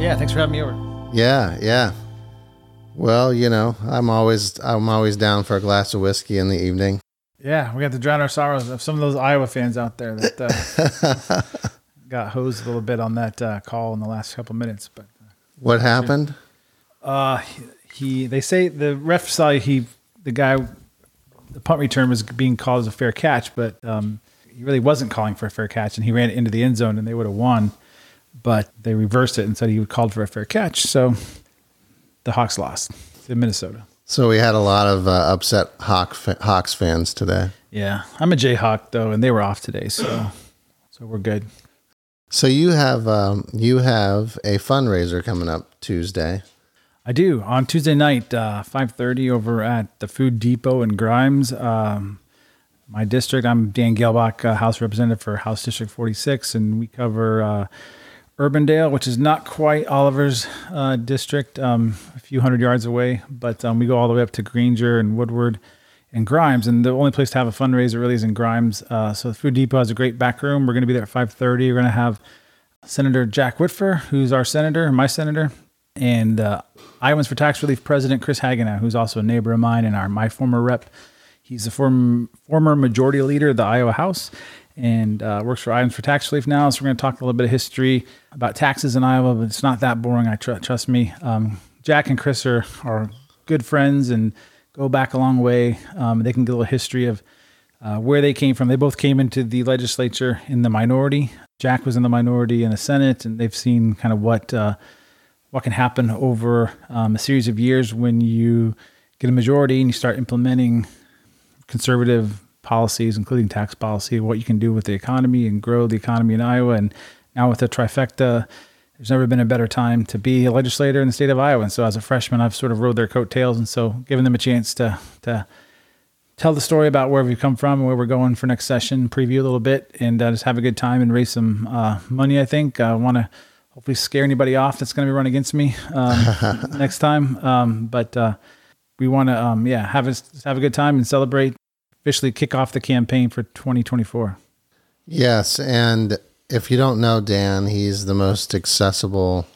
Yeah, thanks for having me over. Yeah, yeah. Well, you know, I'm always I'm always down for a glass of whiskey in the evening. Yeah, we got to drown our sorrows of some of those Iowa fans out there that uh, got hosed a little bit on that uh, call in the last couple minutes. But What happened? uh, he, they say the ref saw he, the guy, the punt return was being called as a fair catch, but um, he really wasn't calling for a fair catch, and he ran it into the end zone, and they would have won. But they reversed it and said he called for a fair catch, so the Hawks lost to Minnesota. So we had a lot of uh, upset Hawk Hawks fans today. Yeah, I'm a Jayhawk though, and they were off today, so so we're good. So you have um, you have a fundraiser coming up Tuesday. I do on Tuesday night, uh, five thirty, over at the Food Depot in Grimes. Um, my district. I'm Dan Gehlbach, uh, House Representative for House District 46, and we cover uh, Urbandale, which is not quite Oliver's uh, district, um, a few hundred yards away, but um, we go all the way up to Granger and Woodward and Grimes. And the only place to have a fundraiser really is in Grimes. Uh, so the Food Depot has a great back room. We're going to be there at 5:30. We're going to have Senator Jack Whitver, who's our senator, my senator, and uh, Iowans for Tax Relief President Chris Hagenow, who's also a neighbor of mine and our my former rep. He's a former former majority leader of the Iowa House and uh, works for Iowans for Tax Relief now. So we're going to talk a little bit of history about taxes in Iowa, but it's not that boring. I tr- trust me. Um, Jack and Chris are are good friends and go back a long way. Um, they can get a little history of uh, where they came from. They both came into the legislature in the minority. Jack was in the minority in the Senate, and they've seen kind of what uh, what can happen over um, a series of years when you get a majority and you start implementing conservative policies, including tax policy, what you can do with the economy and grow the economy in Iowa. And now with the trifecta, there's never been a better time to be a legislator in the state of Iowa. And so as a freshman, I've sort of rode their coattails, and so giving them a chance to to tell the story about where we've come from and where we're going for next session, preview a little bit, and uh, just have a good time and raise some uh, money. I think I want to hopefully scare anybody off that's going to be running against me um, next time. Um, but uh, we want to, um, yeah, have a, have a good time and celebrate. Officially kick off the campaign for 2024. Yes, and if you don't know Dan, he's the most accessible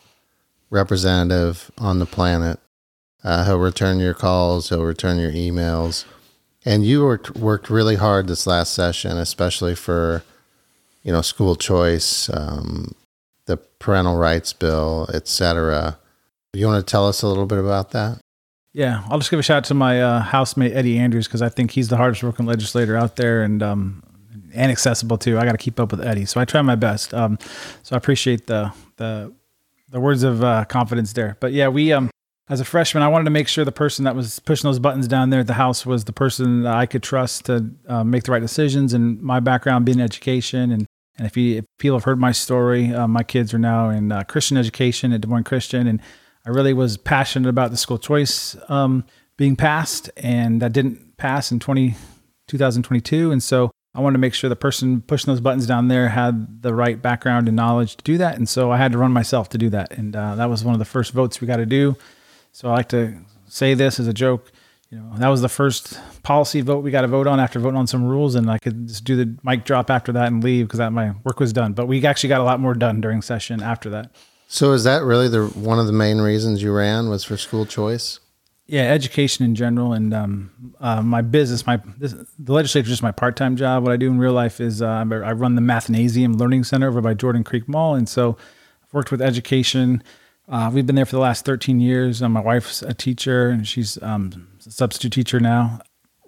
representative on the planet. Uh, he'll return your calls, he'll return your emails, and you worked worked really hard this last session, especially for you know school choice, um, the parental rights bill, etc. You want to tell us a little bit about that? Yeah, I'll just give a shout out to my uh, housemate Eddie Andrews because I think he's the hardest working legislator out there and um, and accessible too. I got to keep up with Eddie, so I try my best. Um, so I appreciate the the the words of uh, confidence there. But yeah, we um as a freshman, I wanted to make sure the person that was pushing those buttons down there at the house was the person that I could trust to uh, make the right decisions. And my background being education and and if, you, if people have heard my story, uh, my kids are now in uh, Christian education at Des Moines Christian, and I really was passionate about the school choice um, being passed, and that didn't pass in 20, 2022. And so I wanted to make sure the person pushing those buttons down there had the right background and knowledge to do that. And so I had to run myself to do that. And uh, that was one of the first votes we got to do. So I like to say this as a joke. You know, that was the first policy vote we got to vote on after voting on some rules, and I could just do the mic drop after that and leave because that my work was done. But we actually got a lot more done during session after that. So is that really the one of the main reasons you ran was for school choice? Yeah, education in general, and um, uh, my business. My this, the legislature is just my part time job. What I do in real life is uh, I run the Mathnasium Learning Center over by Jordan Creek Mall, and so I've worked with education. Uh, we've been there for the last 13 years. Uh, my wife's a teacher, and she's um, a substitute teacher now.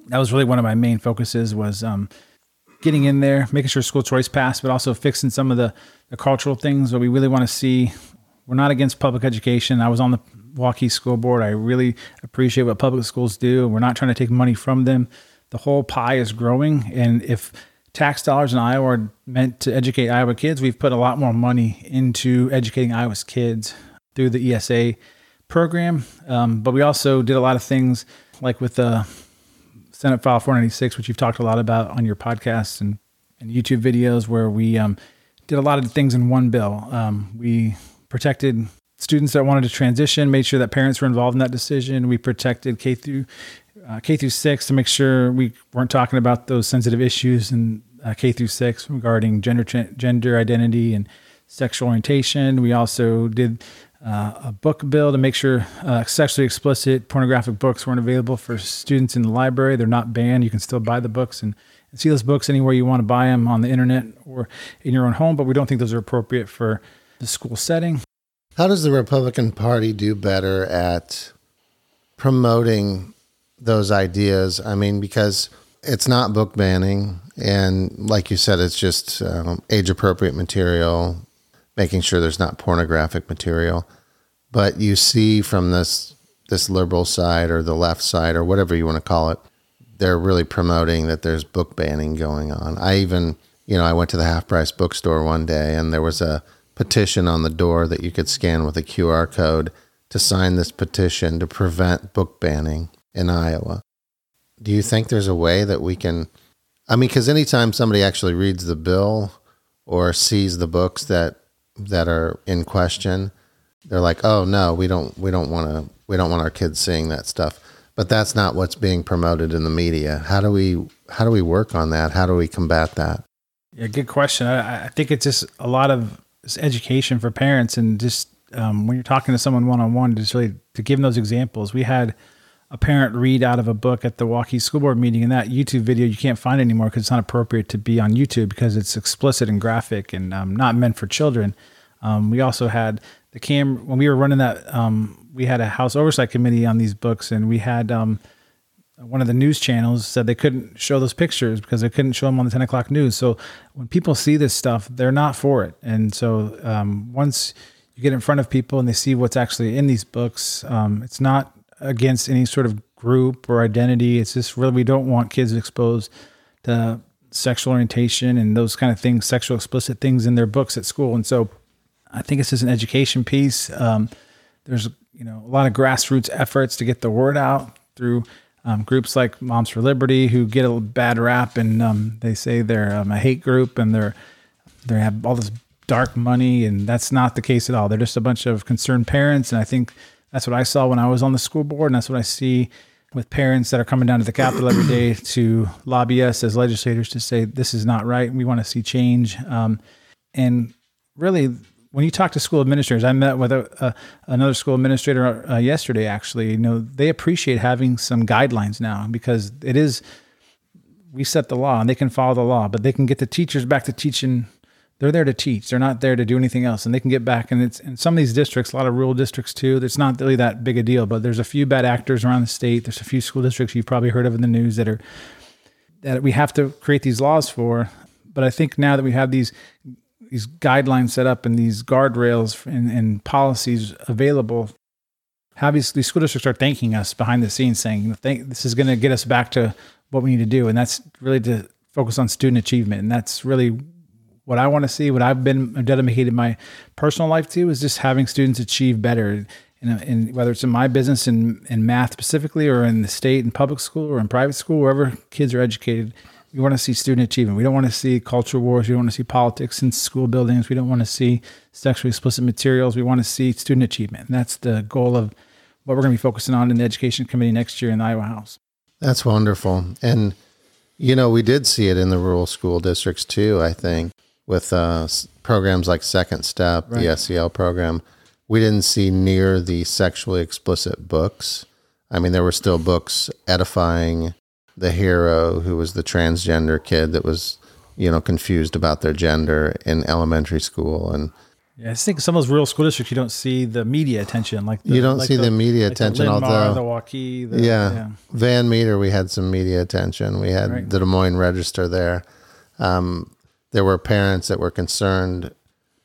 That was really one of my main focuses was um, getting in there, making sure school choice passed, but also fixing some of the, the cultural things that we really want to see. We're not against public education. I was on the Waukee School Board. I really appreciate what public schools do. We're not trying to take money from them. The whole pie is growing, and if tax dollars in Iowa are meant to educate Iowa kids, we've put a lot more money into educating Iowa's kids through the ESA program. Um, but we also did a lot of things like with the Senate File 496, which you've talked a lot about on your podcast and, and YouTube videos, where we um, did a lot of things in one bill. Um, we protected students that wanted to transition, made sure that parents were involved in that decision. We protected K through uh, K through six to make sure we weren't talking about those sensitive issues in uh, K through six regarding gender gender identity and sexual orientation. We also did uh, a book bill to make sure uh, sexually explicit pornographic books weren't available for students in the library. They're not banned. You can still buy the books and, and see those books anywhere you want to buy them on the internet or in your own home, but we don't think those are appropriate for the school setting. How does the Republican Party do better at promoting those ideas? I mean, because it's not book banning, and like you said, it's just um, age appropriate material, making sure there's not pornographic material. But you see from this this liberal side or the left side or whatever you want to call it, they're really promoting that there's book banning going on. I even, you know, I went to the half price bookstore one day and there was a petition on the door that you could scan with a QR code to sign this petition to prevent book banning in Iowa. Do you think there's a way that we can? I mean, because anytime somebody actually reads the bill or sees the books that that are in question, they're like, "Oh no, we don't, we don't want to, we don't want our kids seeing that stuff." But that's not what's being promoted in the media. How do we, how do we work on that? How do we combat that? Yeah, good question. I, I think it's just a lot of education for parents, and just um, when you're talking to someone one on one, just really to give them those examples. We had a parent read out of a book at the Waukee School Board meeting, and that YouTube video you can't find anymore because it's not appropriate to be on YouTube because it's explicit and graphic and um, not meant for children. Um, we also had the cam when we were running that. Um, we had a House Oversight Committee on these books, and we had um, one of the news channels said they couldn't show those pictures because they couldn't show them on the 10 o'clock news. So when people see this stuff, they're not for it. And so um, once you get in front of people and they see what's actually in these books, um, it's not against any sort of group or identity. It's just really we don't want kids exposed to sexual orientation and those kind of things, sexual explicit things in their books at school. And so I think it's just an education piece. Um, there's you know a lot of grassroots efforts to get the word out through um, groups like Moms for Liberty who get a bad rap and um, they say they're um, a hate group and they're they have all this dark money and that's not the case at all. They're just a bunch of concerned parents and I think that's what I saw when I was on the school board, and that's what I see with parents that are coming down to the Capitol every day to lobby us as legislators to say this is not right. We want to see change. Um, and really, when you talk to school administrators, I met with a, another school administrator uh, yesterday. Actually, you know, they appreciate having some guidelines now because it is we set the law and they can follow the law, but they can get the teachers back to teaching they're there to teach. They're not there to do anything else, and they can get back. And it's in some of these districts, a lot of rural districts too. It's not really that big a deal, but there's a few bad actors around the state. There's a few school districts you've probably heard of in the news that are that we have to create these laws for. But I think now that we have these these guidelines set up and these guardrails and, and policies available, obviously school districts are thanking us behind the scenes, saying, "This is going to get us back to what we need to do," and that's really to focus on student achievement, and that's really what I want to see, what I've been dedicated my personal life to, is just having students achieve better. In, in whether it's in my business in, in math specifically, or in the state and public school, or in private school, wherever kids are educated, we want to see student achievement. We don't want to see culture wars. We don't want to see politics in school buildings. We don't want to see sexually explicit materials. We want to see student achievement. And that's the goal of what we're going to be focusing on in the education committee next year in the Iowa House. That's wonderful. And, you know, we did see it in the rural school districts too, I think with uh, programs like Second Step, right. the SEL program, we didn't see near the sexually explicit books. I mean, there were still books edifying the hero who was the transgender kid that was, you know, confused about their gender in elementary school. And yeah, I think some of those rural school districts, you don't see the media attention. Like the, you don't like see the, the media like attention, the although the Waukee, the, yeah. yeah. Van Meter, we had some media attention. We had right. the Des Moines Register there. Um, there were parents that were concerned.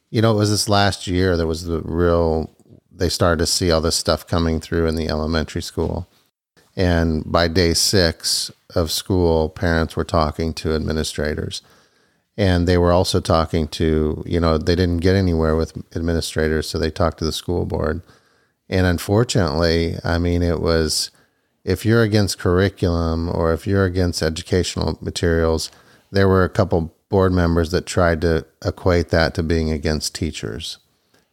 You know, it was this last year that was the real, they started to see all this stuff coming through in the elementary school. And by day six of school, parents were talking to administrators. And they were also talking to, you know, they didn't get anywhere with administrators, so they talked to the school board. And unfortunately, I mean, it was if you're against curriculum or if you're against educational materials, there were a couple board members that tried to equate that to being against teachers.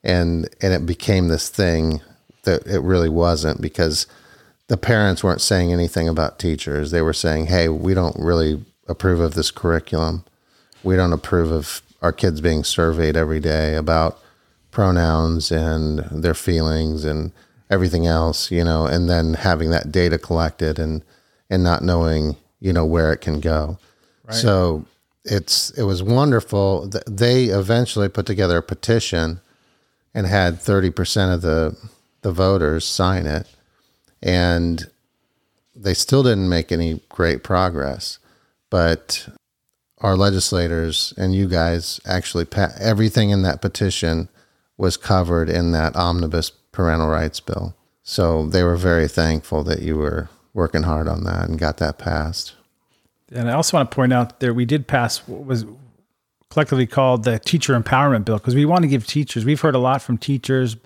And and it became this thing that it really wasn't because the parents weren't saying anything about teachers. They were saying, "Hey, we don't really approve of this curriculum. We don't approve of our kids being surveyed every day about pronouns and their feelings and everything else, you know, and then having that data collected and and not knowing, you know, where it can go. Right. So it's it was wonderful. They eventually put together a petition and had 30% of the the voters sign it and they still didn't make any great progress. But our legislators and you guys actually everything in that petition was covered in that omnibus parental rights bill. So they were very thankful that you were working hard on that and got that passed. And I also want to point out that we did pass what was collectively called the teacher empowerment bill because we want to give teachers. We've heard a lot from teachers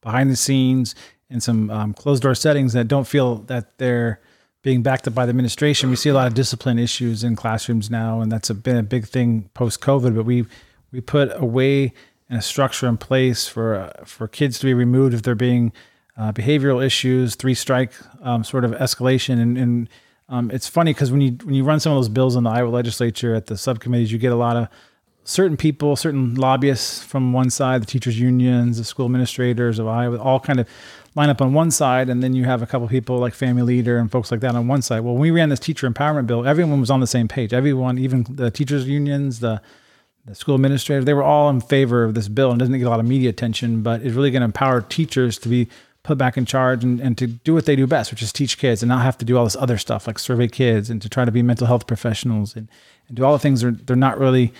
behind the scenes in some um, closed door settings that don't feel that they're being backed up by the administration. We see a lot of discipline issues in classrooms now, and that's a, been a big thing post COVID. But we we put a way and a structure in place for uh, for kids to be removed if they're being uh, behavioral issues, three strike um, sort of escalation, and, and um, it's funny because when you when you run some of those bills in the Iowa legislature at the subcommittees, you get a lot of certain people, certain lobbyists from one side, the teachers unions, the school administrators of Iowa, all kind of line up on one side, and then you have a couple people like Family Leader and folks like that on one side. Well, when we ran this teacher empowerment bill, everyone was on the same page. Everyone, even the teachers unions, the the school administrators, they were all in favor of this bill. And doesn't get a lot of media attention, but it's really going to empower teachers to be put back in charge and, and to do what they do best, which is teach kids and not have to do all this other stuff like survey kids and to try to be mental health professionals and, and do all the things they're, they're not really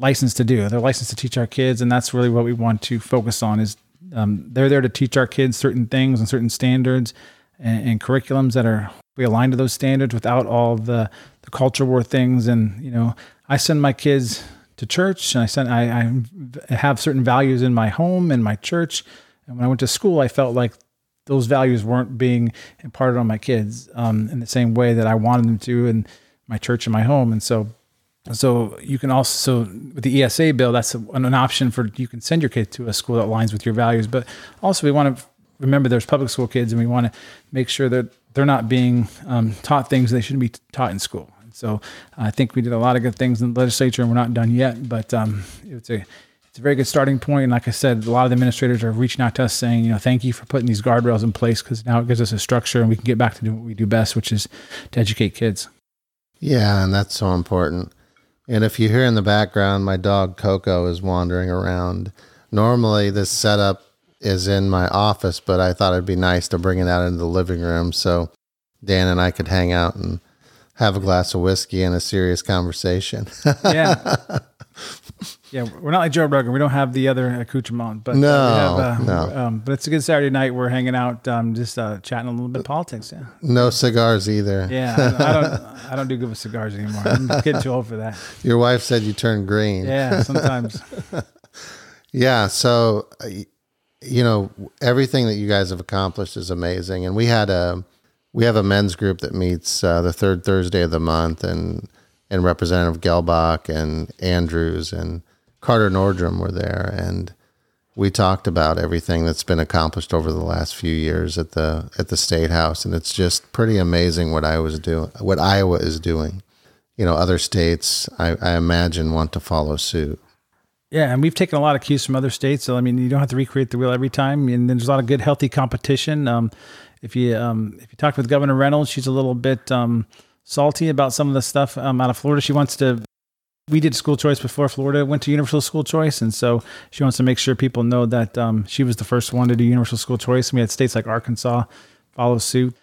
licensed to do. They're licensed to teach our kids. And that's really what we want to focus on is um, they're there to teach our kids certain things and certain standards and, and curriculums that are we align to those standards without all the, the culture war things. And, you know, I send my kids to church and I sent, I, I have certain values in my home and my church. And when I went to school, I felt like those values weren't being imparted on my kids um, in the same way that I wanted them to in my church and my home. And so so you can also, so with the ESA bill, that's an option for you can send your kid to a school that aligns with your values. But also, we want to remember there's public school kids, and we want to make sure that they're not being um, taught things they shouldn't be taught in school. So I think we did a lot of good things in the legislature, and we're not done yet. But um, it's a it's a very good starting point. And like I said, a lot of the administrators are reaching out to us saying, you know, thank you for putting these guardrails in place because now it gives us a structure and we can get back to doing what we do best, which is to educate kids. Yeah, and that's so important. And if you hear in the background, my dog Coco is wandering around. Normally, this setup is in my office, but I thought it'd be nice to bring it out into the living room so Dan and I could hang out and have a glass of whiskey and a serious conversation. yeah. Yeah, we're not like Joe Rogan. We don't have the other accoutrement, but no, uh, have, uh, no. Um, but it's a good Saturday night. We're hanging out, um, just uh, chatting a little bit of politics. Yeah, no cigars either. Yeah, I, I don't. I don't do good with cigars anymore. I'm getting too old for that. Your wife said you turn green. Yeah, sometimes. yeah, so uh, you know everything that you guys have accomplished is amazing, and we had a we have a men's group that meets uh, the third Thursday of the month, and and Representative Gehlbach and Andrews and Carter Nordman were there, and we talked about everything that's been accomplished over the last few years at the at the state house, and it's just pretty amazing what I was doing, what Iowa is doing. You know, other states, I, I imagine, want to follow suit. Yeah, and we've taken a lot of cues from other states. So I mean, you don't have to recreate the wheel every time, and there's a lot of good, healthy competition. Um, if you um, if you talk with Governor Reynolds, she's a little bit um, salty about some of the stuff um, out of Florida. She wants to we did school choice before Florida went to universal school choice, and so she wants to make sure people know that um, she was the first one to do universal school choice. And we had states like Arkansas follow suit.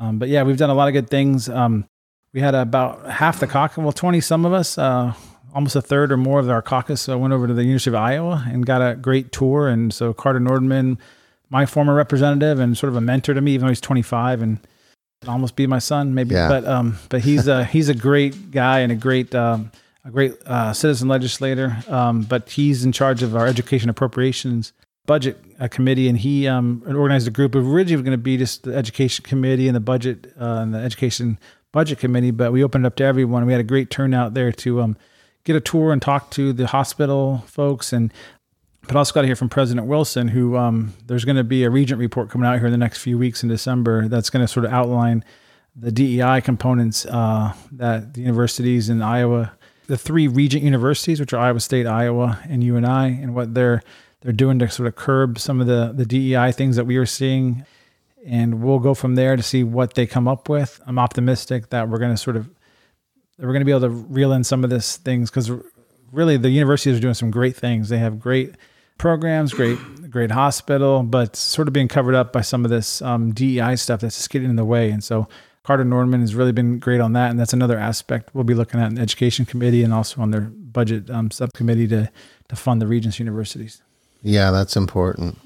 Um, but yeah, we've done a lot of good things. Um, we had about half the caucus, well, twenty some of us, uh, almost a third or more of our caucus uh, went over to the University of Iowa and got a great tour. And so Carter Nordman, my former representative and sort of a mentor to me, even though he's twenty five and almost be my son, maybe. Yeah. But um, but he's a he's a great guy and a great um, a great uh, citizen legislator, um, but he's in charge of our education appropriations budget uh, committee, and he um, organized a group of originally was going to be just the education committee and the budget uh, and the education budget committee, but we opened it up to everyone. We had a great turnout there to um, get a tour and talk to the hospital folks and but also got to hear from President Wilson, who um, there's going to be a regent report coming out here in the next few weeks in December that's going to sort of outline the DEI components uh, that the universities in Iowa, the three regent universities, which are Iowa State, Iowa, and UNI, and what they're they're doing to sort of curb some of the the DEI things that we are seeing, and we'll go from there to see what they come up with. I'm optimistic that we're going to sort of we're going to be able to reel in some of this things because really the universities are doing some great things. They have great programs, great great hospital, but sort of being covered up by some of this um, DEI stuff that's just getting in the way. And so Carter Nordman has really been great on that, and that's another aspect we'll be looking at in the education committee and also on their budget um, subcommittee to to fund the regents universities. Yeah, that's important.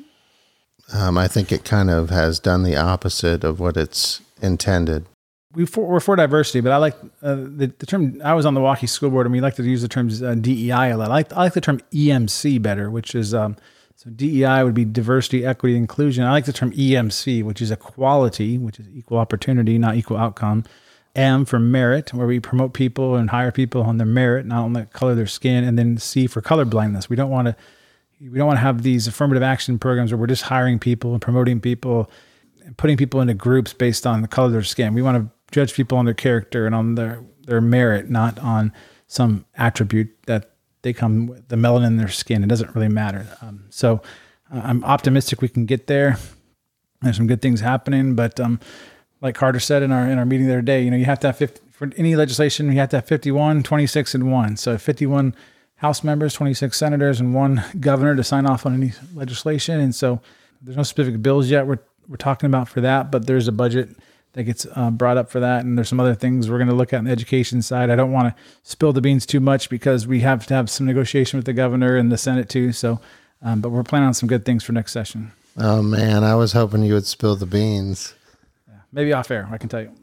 Um, I think it kind of has done the opposite of what it's intended. We we're for diversity, but I like uh, the, the term. I was on the Waukee School Board, and we like to use the terms uh, DEI a lot. I like, I like the term EMC better, which is um, so DEI would be diversity, equity, inclusion. I like the term EMC, which is equality, which is equal opportunity, not equal outcome. M for merit, where we promote people and hire people on their merit, not on the color of their skin. And then C for color blindness. We don't want to we don't want to have these affirmative action programs where we're just hiring people and promoting people and putting people into groups based on the color of their skin. We want to judge people on their character and on their their merit, not on some attribute that they come with the melanin in their skin. It doesn't really matter. Um, so uh, I'm optimistic we can get there. There's some good things happening, but um, like Carter said in our in our meeting the other day, you know, you have to have 50 for any legislation, you have to have 51, 26, and one. So 51 House members, 26 senators, and one governor to sign off on any legislation. And so there's no specific bills yet we're, we're talking about for that, but there's a budget that gets uh, brought up for that. And there's some other things we're going to look at on the education side. I don't want to spill the beans too much because we have to have some negotiation with the governor and the Senate too. So, um, but we're planning on some good things for next session. Oh man, I was hoping you would spill the beans. Yeah, maybe off air, I can tell you.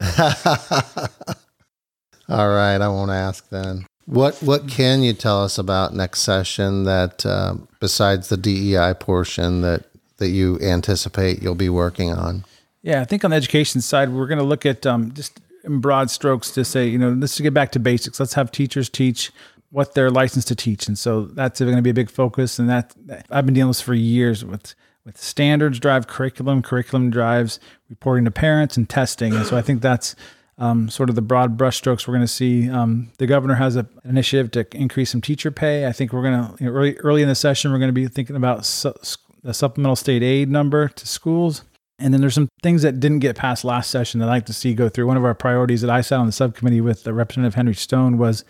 All right, I won't ask then. What what can you tell us about next session that uh, besides the DEI portion that that you anticipate you'll be working on? Yeah, I think on the education side, we're going to look at um, just in broad strokes to say, you know, let's get back to basics. Let's have teachers teach what they're licensed to teach, and so that's going to be a big focus. And that I've been dealing with for years with with standards drive curriculum, curriculum drives reporting to parents and testing, and so I think that's um, sort of the broad brushstrokes we're going to see. Um, the governor has a, an initiative to increase some teacher pay. I think we're going to you know, early early in the session we're going to be thinking about su- the supplemental state aid number to schools. And then there's some things that didn't get passed last session that I'd like to see go through. One of our priorities that I sat on the subcommittee with the Representative Henry Stone was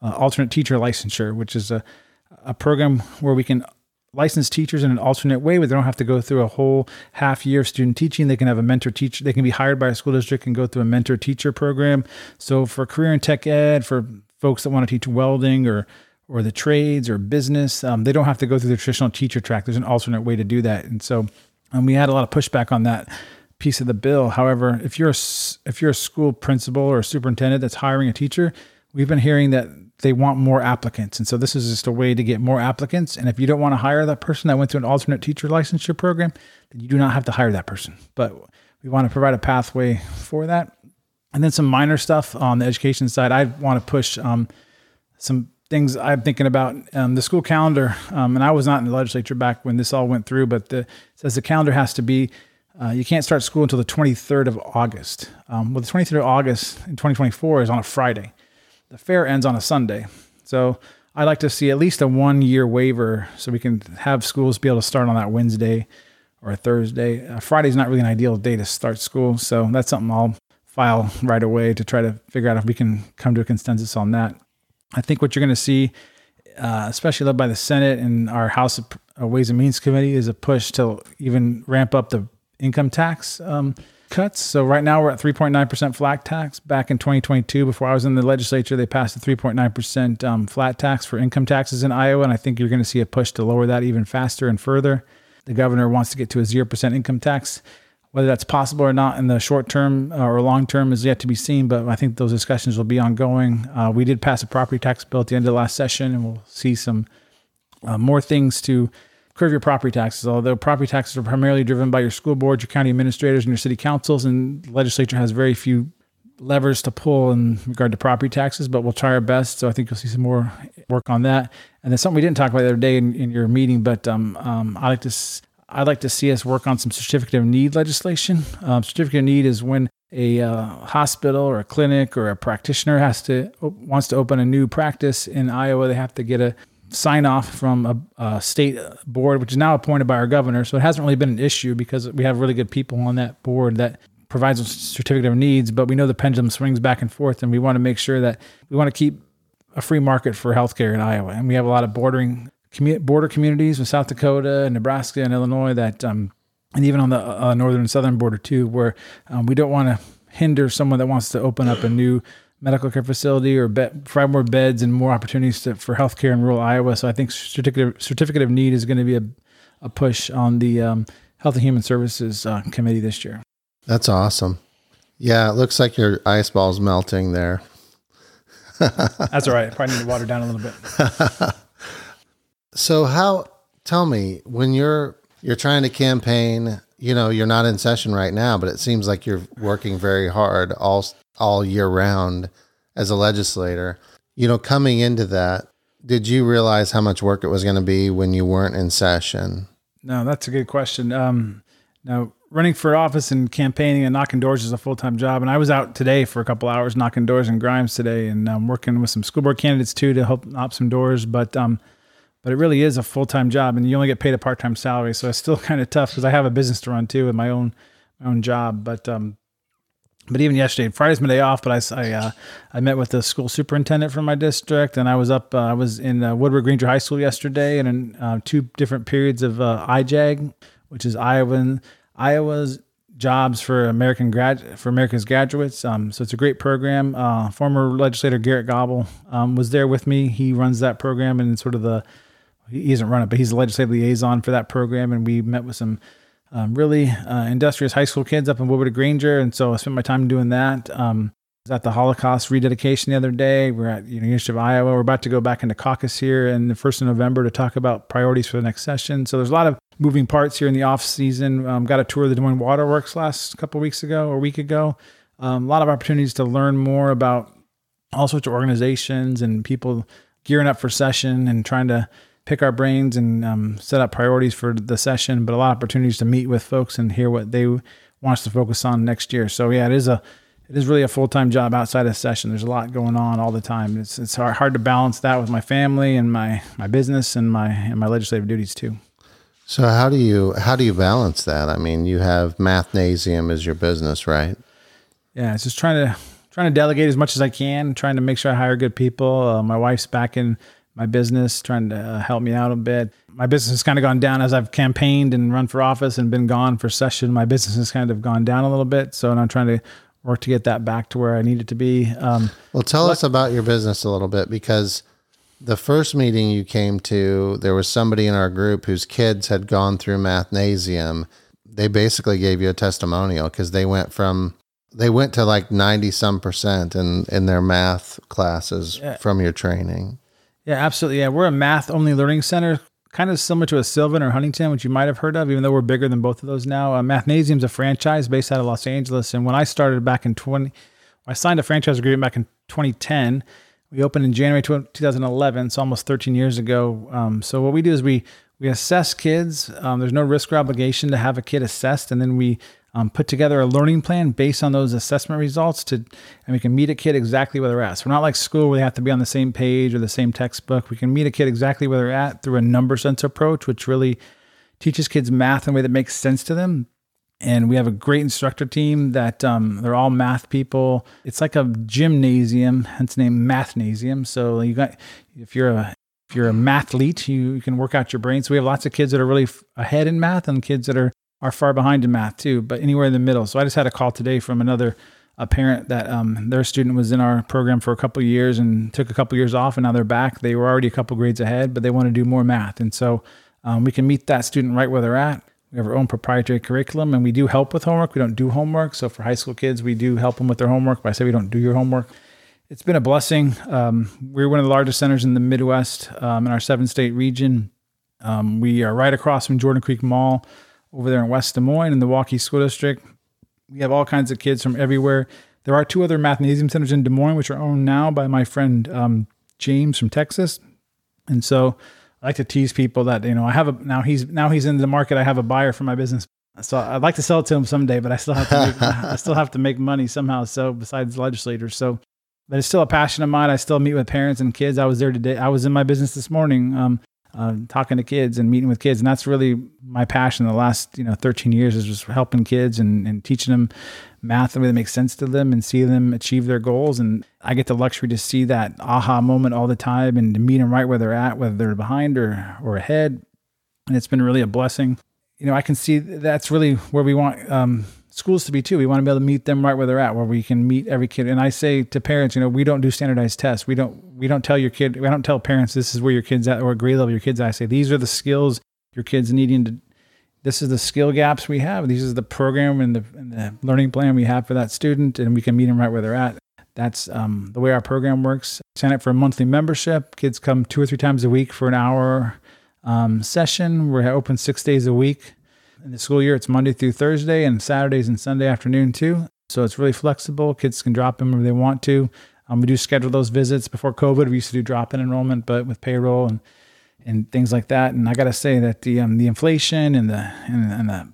uh, alternate teacher licensure, which is a, a program where we can license teachers in an alternate way where they don't have to go through a whole half year of student teaching. They can have a mentor teacher. They can be hired by a school district and go through a mentor teacher program. So for career and tech ed, for folks that want to teach welding or or the trades or business, um, they don't have to go through the traditional teacher track. There's an alternate way to do that. And so um, we had a lot of pushback on that piece of the bill. However, if you're a, if you're a school principal or a superintendent that's hiring a teacher, we've been hearing that they want more applicants. And so this is just a way to get more applicants. And if you don't want to hire that person that went through an alternate teacher licensure program, then you do not have to hire that person. But we want to provide a pathway for that. And then some minor stuff on the education side. I want to push um, some things I'm thinking about. Um, the school calendar, um, and I was not in the legislature back when this all went through, but the, says the calendar has to be, uh, you can't start school until the 23rd of August. Um, well, the 23rd of August in 2024 is on a Friday the fair ends on a Sunday. So I'd like to see at least a one year waiver so we can have schools be able to start on that Wednesday or a Thursday. Uh, Friday's not really an ideal day to start school. So that's something I'll file right away to try to figure out if we can come to a consensus on that. I think what you're going to see, uh, especially led by the Senate and our House uh, Ways and Means Committee, is a push to even ramp up the income tax um, cuts. So right now we're at 3.9% flat tax. Back in 2022, before I was in the legislature, they passed a 3.9% um, flat tax for income taxes in Iowa, and I think you're going to see a push to lower that even faster and further. The governor wants to get to a 0% income tax. Whether that's possible or not in the short term uh, or long term is yet to be seen, but I think those discussions will be ongoing. Uh, we did pass a property tax bill at the end of the last session, and we'll see some uh, more things to curb your property taxes. Although property taxes are primarily driven by your school boards, your county administrators, and your city councils, and the legislature has very few levers to pull in regard to property taxes, but we'll try our best. So I think you'll see some more work on that. And then something we didn't talk about the other day in, in your meeting, but um, um, I like to I'd like to see us work on some certificate of need legislation. Um, certificate of need is when a uh, hospital or a clinic or a practitioner has to wants to open a new practice in Iowa. They have to get a sign off from a, a, state board, which is now appointed by our governor. So it hasn't really been an issue because we have really good people on that board that provides a certificate of needs. But we know the pendulum swings back and forth, and we want to make sure that we want to keep a free market for healthcare in Iowa. And we have a lot of bordering border communities with South Dakota and Nebraska and Illinois that, um, and even on the uh, northern and southern border too, where um, we don't want to hinder someone that wants to open up a new medical care facility or be- provide more beds and more opportunities to, for healthcare in rural Iowa. So I think certificate of, certificate of need is going to be a, a push on the um, Health and Human Services uh, Committee this year. That's awesome. Yeah, it looks like your ice ball's melting there. That's all right. I probably need to water down a little bit. So how tell me when you're you're trying to campaign, you know, you're not in session right now, but it seems like you're working very hard all all year round as a legislator. You know, coming into that, did you realize how much work it was going to be when you weren't in session? No, that's a good question. Um, now, running for office and campaigning and knocking doors is a full time job. And I was out today for a couple hours knocking doors in Grimes today, and I'm working with some school board candidates too to help knock some doors. But um, but it really is a full time job, and you only get paid a part time salary. So it's still kind of tough because I have a business to run too with my own my own job. But um, but even yesterday, Friday's my day off, but I I, uh, I met with the school superintendent from my district, and I was up. Uh, I was in uh, Woodward Granger High School yesterday, and in uh, two different periods of uh, IJAG, which is Iowa Iowa's jobs for American grad for America's graduates. Um, so it's a great program. Uh, former legislator Garrett Gobble um, was there with me. He runs that program and sort of the he isn't running, but he's the legislative liaison for that program. And we met with some um, really uh, industrious high school kids up in Woodward Granger. And so I spent my time doing that. Um, I was at the Holocaust rededication the other day. We're at the University of Iowa. We're about to go back into caucus here in the first of November to talk about priorities for the next session. So there's a lot of moving parts here in the off season. Um, got a tour of the Des Moines Waterworks last couple weeks ago or week ago. Um, a lot of opportunities to learn more about all sorts of organizations and people gearing up for session and trying to pick our brains and um, set up priorities for the session, but a lot of opportunities to meet with folks and hear what they want us to focus on next year. So yeah, it is a it is really a full time job outside of session. There's a lot going on all the time. It's it's hard, hard to balance that with my family and my my business and my and my legislative duties too. So how do you how do you balance that? I mean, you have Mathnasium as your business, right? Yeah, it's just trying to trying to delegate as much as I can, trying to make sure I hire good people. Uh, my wife's back in my business, trying to uh, help me out a bit. My business has kind of gone down as I've campaigned and run for office and been gone for session. My business has kind of gone down a little bit. So and I'm trying to work to get that back to where I need it to be. Um, well, tell us about your business a little bit because the first meeting you came to, there was somebody in our group whose kids had gone through Mathnasium. They basically gave you a testimonial because they went from they went to like 90 some percent in in their math classes yeah. from your training yeah, absolutely. Yeah, we're a math only learning center, kind of similar to a Sylvan or Huntington, which you might have heard of, even though we're bigger than both of those now. Uh, Mathnasium's a franchise based out of Los Angeles, and when I started back in 20, I signed a franchise agreement back in 2010. We opened in January 2011, so almost 13 years ago. Um, so what we do is we we assess kids. Um, there's no risk or obligation to have a kid assessed, and then we um, put together a learning plan based on those assessment results to, and we can meet a kid exactly where they're at. So we're not like school where they have to be on the same page or the same textbook. We can meet a kid exactly where they're at through a number sense approach, which really teaches kids math in a way that makes sense to them. And we have a great instructor team that um, they're all math people. It's like a gymnasium, hence named name Mathnasium. So you got if you're a if you're a mathlete, you, you can work out your brain. So we have lots of kids that are really f- ahead in math and kids that are are far behind in math too, but anywhere in the middle. So I just had a call today from another a parent that um, their student was in our program for a couple years and took a couple years off, and now they're back. They were already a couple grades ahead, but they want to do more math, and so um, we can meet that student right where they're at. We have our own proprietary curriculum, and we do help with homework. We don't do homework, so for high school kids, we do help them with their homework. But I say we don't do your homework. It's been a blessing. Um, we're one of the largest centers in the Midwest um, in our seven state region. Um, we are right across from Jordan Creek Mall over there in West Des Moines in the Waukee School District. We have all kinds of kids from everywhere. There are two other mathnasium centers in Des Moines, which are owned now by my friend um, James from Texas. And so I like to tease people that you know I have a now he's now he's in the market. I have a buyer for my business, so I'd like to sell it to him someday, but I still have to make, I still have to make money somehow. So besides legislators, so but it's still a passion of mine. I still meet with parents and kids. I was there today. I was in my business this morning. Um, uh, talking to kids and meeting with kids. And that's really my passion the last, you know, 13 years is just helping kids and, and teaching them math the way that makes sense to them and see them achieve their goals. And I get the luxury to see that aha moment all the time and to meet them right where they're at, whether they're behind or, or ahead. And it's been really a blessing. You know, I can see that's really where we want, um, schools to be too. We want to be able to meet them right where they're at, where we can meet every kid. And I say to parents, you know, we don't do standardized tests. We don't we don't tell your kid. We don't tell parents this is where your kids at or grade level your kids at. I say these are the skills your kids needing to. This is the skill gaps we have. These is the program and the, and the learning plan we have for that student, and we can meet them right where they're at. That's um, the way our program works. Sign up for a monthly membership. Kids come two or three times a week for an hour um, session. We're open six days a week in the school year, it's Monday through Thursday and Saturdays and Sunday afternoon too. So it's really flexible. Kids can drop in where they want to. Um, we do schedule those visits. Before COVID, we used to do drop-in enrollment, but with payroll and and things like that. And I got to say that the um, the inflation and the and, and the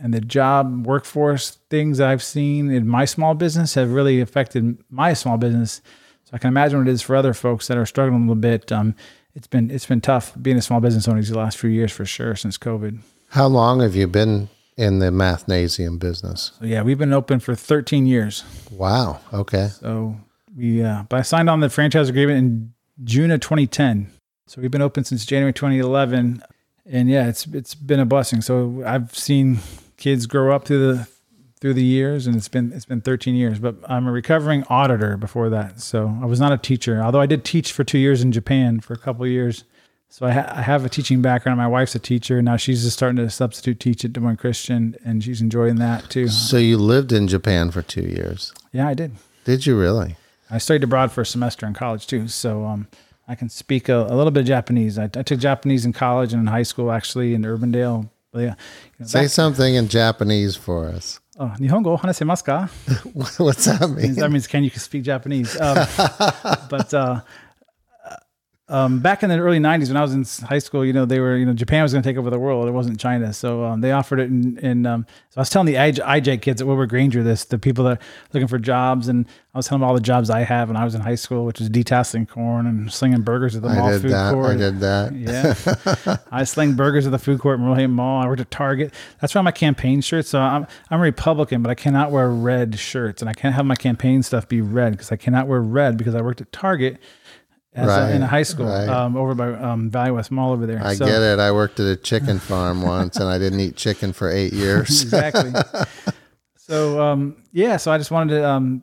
and the job workforce things I've seen in my small business have really affected my small business. So I can imagine what it is for other folks that are struggling a little bit. Um, it's been it's been tough being a small business owner these last few years for sure since COVID. How long have you been in the mathnasium business? So yeah, we've been open for 13 years. Wow. Okay. So we, uh, but I signed on the franchise agreement in June of 2010. So we've been open since January 2011, and yeah, it's it's been a blessing. So I've seen kids grow up through the through the years, and it's been it's been 13 years. But I'm a recovering auditor before that, so I was not a teacher. Although I did teach for two years in Japan for a couple years. So I, ha- I, have a teaching background. My wife's a teacher. Now she's just starting to substitute teach at Des Moines Christian, and she's enjoying that too. So you lived in Japan for two years? Yeah, I did. Did you really? I studied abroad for a semester in college too. So um, I can speak a, a, little bit of Japanese. I, I, took Japanese in college and in high school, actually, in Urbandale. But yeah, you know, Say back, something in Japanese for us. Oh, Nihongo hanasemasu ka? What's that mean? That means can you speak Japanese? Um, but uh, um, back in the early '90s, when I was in high school, you know, they were, you know, Japan was going to take over the world. It wasn't China, so um, they offered it. In, in um, so I was telling the IJ kids at Woodward Granger this, the people that are looking for jobs, and I was telling them all the jobs I have when I was in high school, which is detasseling corn and slinging burgers at the mall food that. court. I did that. Yeah, I sling burgers at the food court in Roehampton Mall. I worked at Target. That's why my campaign shirts. So I'm I'm a Republican, but I cannot wear red shirts, and I can't have my campaign stuff be red because I cannot wear red because I worked at Target right, a, in a high school right. um, over by um, Valley West Mall over there. I so, get it. I worked at a chicken farm once, and I didn't eat chicken for eight years. exactly. so um, yeah, so I just wanted to um,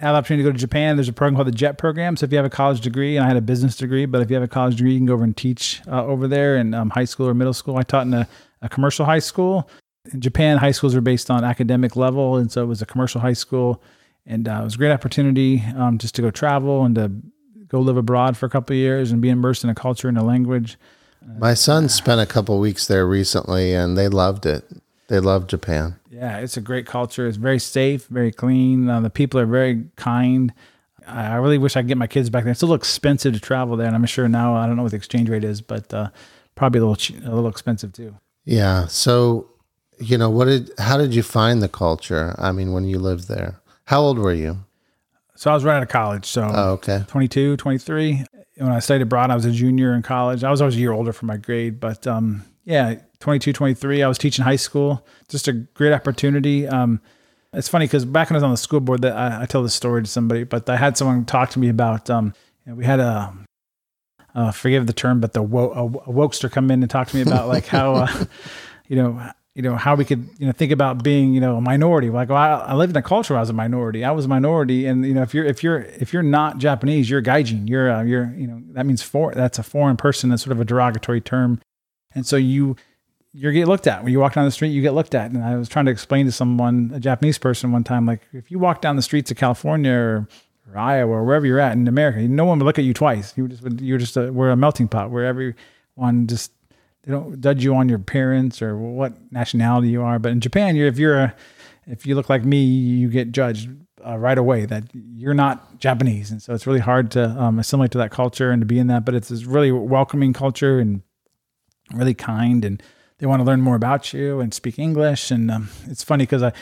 have the opportunity to go to Japan. There's a program called the JET program. So if you have a college degree, and I had a business degree, but if you have a college degree, you can go over and teach uh, over there in um, high school or middle school. I taught in a, a commercial high school. In Japan, high schools are based on academic level, and so it was a commercial high school, and uh, it was a great opportunity um, just to go travel and to go live abroad for a couple years and be immersed in a culture and a language. My son spent a couple weeks there recently, and they loved it. They loved Japan. Yeah, it's a great culture. It's very safe, very clean. Uh, the people are very kind. I really wish I could get my kids back there. It's a little expensive to travel there, and I'm sure now I don't know what the exchange rate is, but uh, probably a little a little expensive too. Yeah. So, you know, what did how did you find the culture? I mean, when you lived there, how old were you? So I was right out of college. So oh, okay. 22, 23. When I studied abroad, I was a junior in college. I was always a year older for my grade, but um, yeah, 22, 23. I was teaching high school. Just a great opportunity. Um, it's funny because back when I was on the school board, that I, I, tell this story to somebody, but I had someone talk to me about. Um, we had a uh, forgive the term, but the wo- a, a wokester come in and talk to me about like how, uh, you know, you know how we could you know think about being you know a minority. Like well, I, I, lived in a culture where I was a minority. I was a minority. And you know if you're if you're if you're not Japanese you're gaijin. You're uh, you're you know that means for that's a foreign person. That's sort of a derogatory term. And so you you get looked at. When you walk down the street you get looked at. And I was trying to explain to someone a Japanese person one time like if you walk down the streets of California or, or Iowa or wherever you're at in America no one would look at you twice. You just you're just a, we're a melting pot where everyone just they don't judge you on your parents or what nationality you are. But in Japan, you're if you're a if you look like me, you get judged uh, right away that you're not Japanese, and so it's really hard to um, assimilate to that culture and to be in that. But it's this really welcoming culture and really kind, and they want to learn more about you and speak English. And um, it's funny because I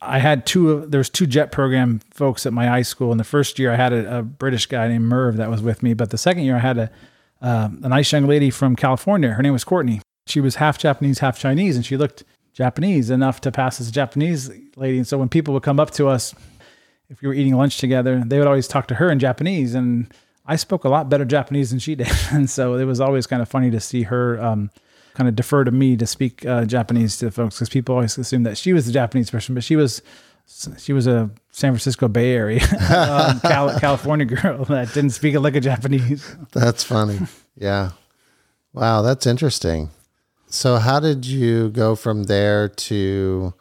I had two there was two jet program folks at my high school. In the first year I had a, a British guy named Merv that was with me, but the second year I had a uh, a nice young lady from California. Her name was Courtney. She was half Japanese, half Chinese, and she looked Japanese enough to pass as a Japanese lady. And so when people would come up to us, if we were eating lunch together, they would always talk to her in Japanese. And I spoke a lot better Japanese than she did. And so it was always kind of funny to see her um, kind of defer to me to speak uh, Japanese to folks because people always assume that she was the Japanese person, but she was she was a San Francisco Bay Area um, California girl that didn't speak a lick of Japanese. That's funny. Yeah. Wow, that's interesting. So how did you go from there to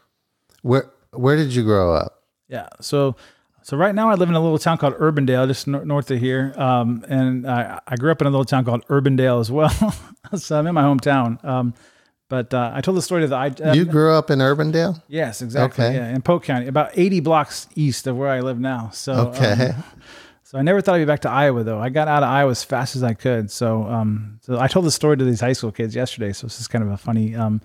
where where did you grow up? Yeah. So so right now I live in a little town called Urbandale, just north of here, um, and I, I, grew up in a little town called Urbandale as well. so I'm in my hometown. Um, but uh, I told the story to the. I, uh, you grew up in Urbandale. Yes, exactly. Okay. Yeah, in Polk County, about 80 blocks east of where I live now. So okay. Um, so I never thought I'd be back to Iowa though. I got out of Iowa as fast as I could. So um, so I told the story to these high school kids yesterday. So this is kind of a funny um,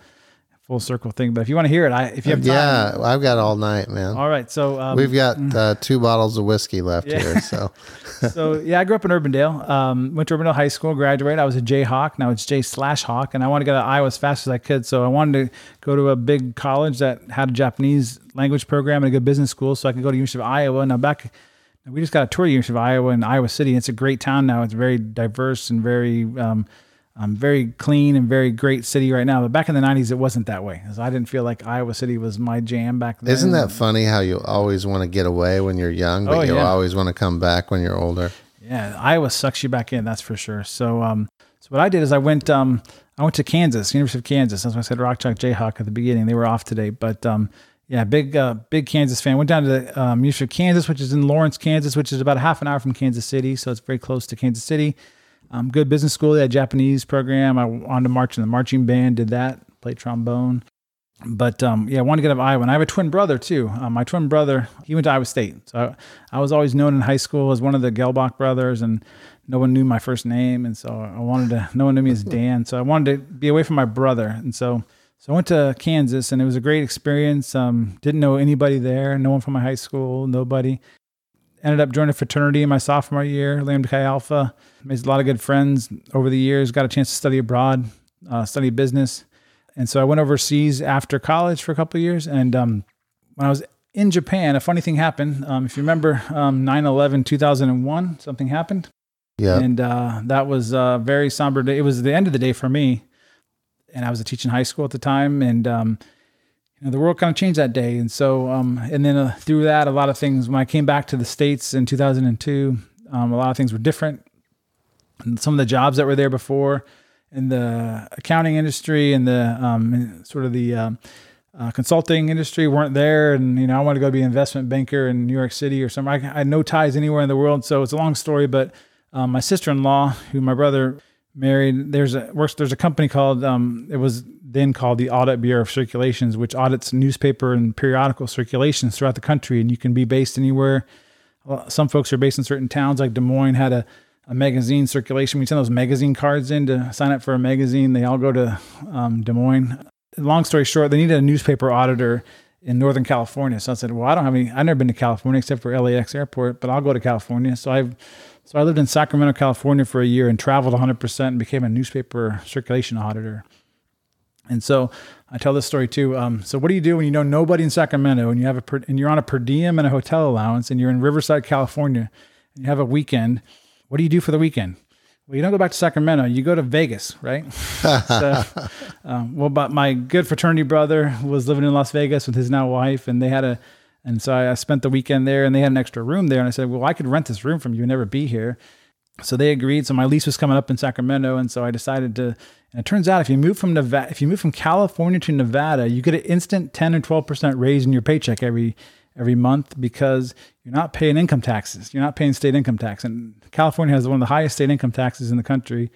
full circle thing. But if you want to hear it, I if you have time, yeah, I've got all night, man. All right, so um, we've got mm. uh, two bottles of whiskey left yeah. here. So, so yeah, I grew up in Urbandale. Um, went to Urbandale High School, graduated. I was a Jayhawk. Now it's J slash Hawk, and I wanted to get to Iowa as fast as I could. So I wanted to go to a big college that had a Japanese language program and a good business school, so I could go to University of Iowa. Now back. We just got a tour of University of Iowa in Iowa City. It's a great town now. It's very diverse and very um, um, very clean and very great city right now. But back in the 90s, it wasn't that way. I didn't feel like Iowa City was my jam back then. Isn't that funny how you always want to get away when you're young, but oh, you yeah. always want to come back when you're older? Yeah, Iowa sucks you back in, that's for sure. So, um, so what I did is I went, um, I went to Kansas, University of Kansas. That's why I said Rock Chalk Jayhawk at the beginning. They were off today, but um, yeah, big, uh, big Kansas fan. Went down to the um, University of Kansas, which is in Lawrence, Kansas, which is about a half an hour from Kansas City, so it's very close to Kansas City. Um, good business school. They had Japanese program. I wanted to march in the marching band. Did that. Played trombone. But um, yeah, I wanted to get out of Iowa. And I have a twin brother too. Um, my twin brother, he went to Iowa State. So I, I, was always known in high school as one of the Gehlbach brothers, and no one knew my first name. And so I wanted to. No one knew me as Dan. So I wanted to be away from my brother. And so so I went to Kansas, and it was a great experience. Um, didn't know anybody there. No one from my high school. Nobody ended up joining a fraternity in my sophomore year, Lambda Chi Alpha. Made a lot of good friends over the years. Got a chance to study abroad, uh, study business, and so I went overseas after college for a couple of years. And um, when I was in Japan, a funny thing happened. Um, if you remember, um, 9/11, 2001, something happened. Yeah, and uh, that was a very somber day. It was the end of the day for me, and I was a teaching high school at the time, and um, you know, the world kind of changed that day. And so, um, and then uh, through that, a lot of things, when I came back to the States in 2002, um, a lot of things were different. And some of the jobs that were there before in the accounting industry and the um, sort of the um, uh, consulting industry weren't there. And, you know, I wanted to go be an investment banker in New York City or somewhere. I, I had no ties anywhere in the world. So it's a long story, but um, my sister in law, who my brother married, there's a works, there's a company called, um, it was then called the Audit Bureau of Circulations, which audits newspaper and periodical circulations throughout the country. And you can be based anywhere. Some folks are based in certain towns, like Des Moines had a, a magazine circulation. We send those magazine cards in to sign up for a magazine. They all go to um, Des Moines. Long story short, they needed a newspaper auditor in Northern California. So I said, well, I don't have any, I've never been to California except for LAX airport, but I'll go to California. So I, so I lived in Sacramento, California for a year and traveled 100% and became a newspaper circulation auditor. And so I tell this story too. Um, so what do you do when you know nobody in Sacramento and you have a per, and you're on a per diem and a hotel allowance and you're in Riverside, California, and you have a weekend? What do you do for the weekend? Well, you don't go back to Sacramento. You go to Vegas, right? so, um, well, but my good fraternity brother was living in Las Vegas with his now wife, and they had a, and so I, I spent the weekend there, and they had an extra room there, and I said, well, I could rent this room from you and never be here. So they agreed. So my lease was coming up in Sacramento, and so I decided to. And it turns out if you move from Nevada, if you move from California to Nevada, you get an instant ten or twelve percent raise in your paycheck every every month because you're not paying income taxes. You're not paying state income tax, and California has one of the highest state income taxes in the country.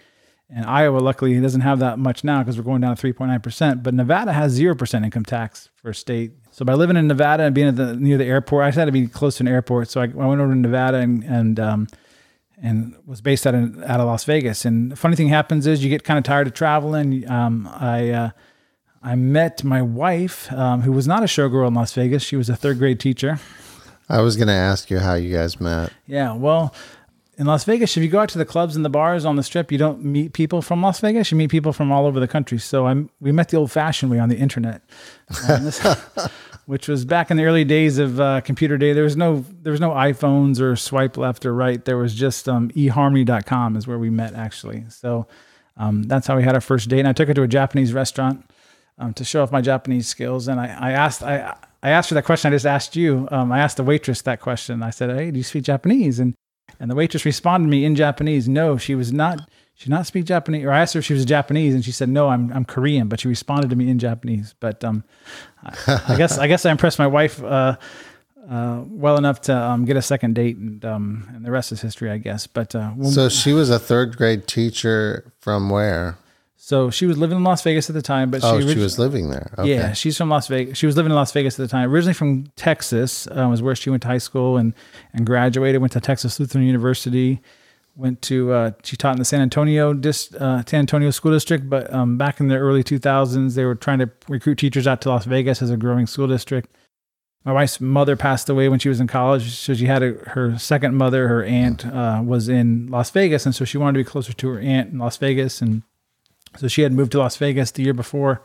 And Iowa, luckily, doesn't have that much now because we're going down to 3.9%. But Nevada has 0% income tax for state. So by living in Nevada and being the, near the airport, I had to be close to an airport. So I, I went over to Nevada and, and, um, and was based out of, out of Las Vegas. And the funny thing happens is you get kind of tired of traveling. Um, I, uh, I met my wife, um, who was not a showgirl in Las Vegas. She was a third grade teacher. I was going to ask you how you guys met. Yeah, well, in Las Vegas, if you go out to the clubs and the bars on the strip, you don't meet people from Las Vegas. You meet people from all over the country. So I'm we met the old-fashioned way on the internet, this, which was back in the early days of uh, computer day. There was no there was no iPhones or swipe left or right. There was just um, eharmony.com is where we met actually. So um, that's how we had our first date. And I took her to a Japanese restaurant um, to show off my Japanese skills. And I, I asked I I asked her that question I just asked you. Um, I asked the waitress that question. I said, "Hey, do you speak Japanese?" And and the waitress responded to me in Japanese. No, she was not. She did not speak Japanese. Or I asked her if she was Japanese, and she said, "No, I'm I'm Korean." But she responded to me in Japanese. But um, I, I guess I guess I impressed my wife uh, uh, well enough to um, get a second date, and um, and the rest is history, I guess. But uh, when- So she was a third grade teacher from where? so she was living in Las Vegas at the time, but Oh, she, she was living there. Okay. Yeah, she's from Las Vegas. She was living in Las Vegas at the time. Originally from Texas, uh, was where she went to high school and and graduated. Went to Texas Lutheran University. Went to uh, she taught in the San Antonio dis, uh, San Antonio school district. But um, back in the early 2000s, they were trying to recruit teachers out to Las Vegas as a growing school district. My wife's mother passed away when she was in college, so she had a, her second mother. Her aunt uh, was in Las Vegas, and so she wanted to be closer to her aunt in Las Vegas, and so she had moved to Las Vegas the year before.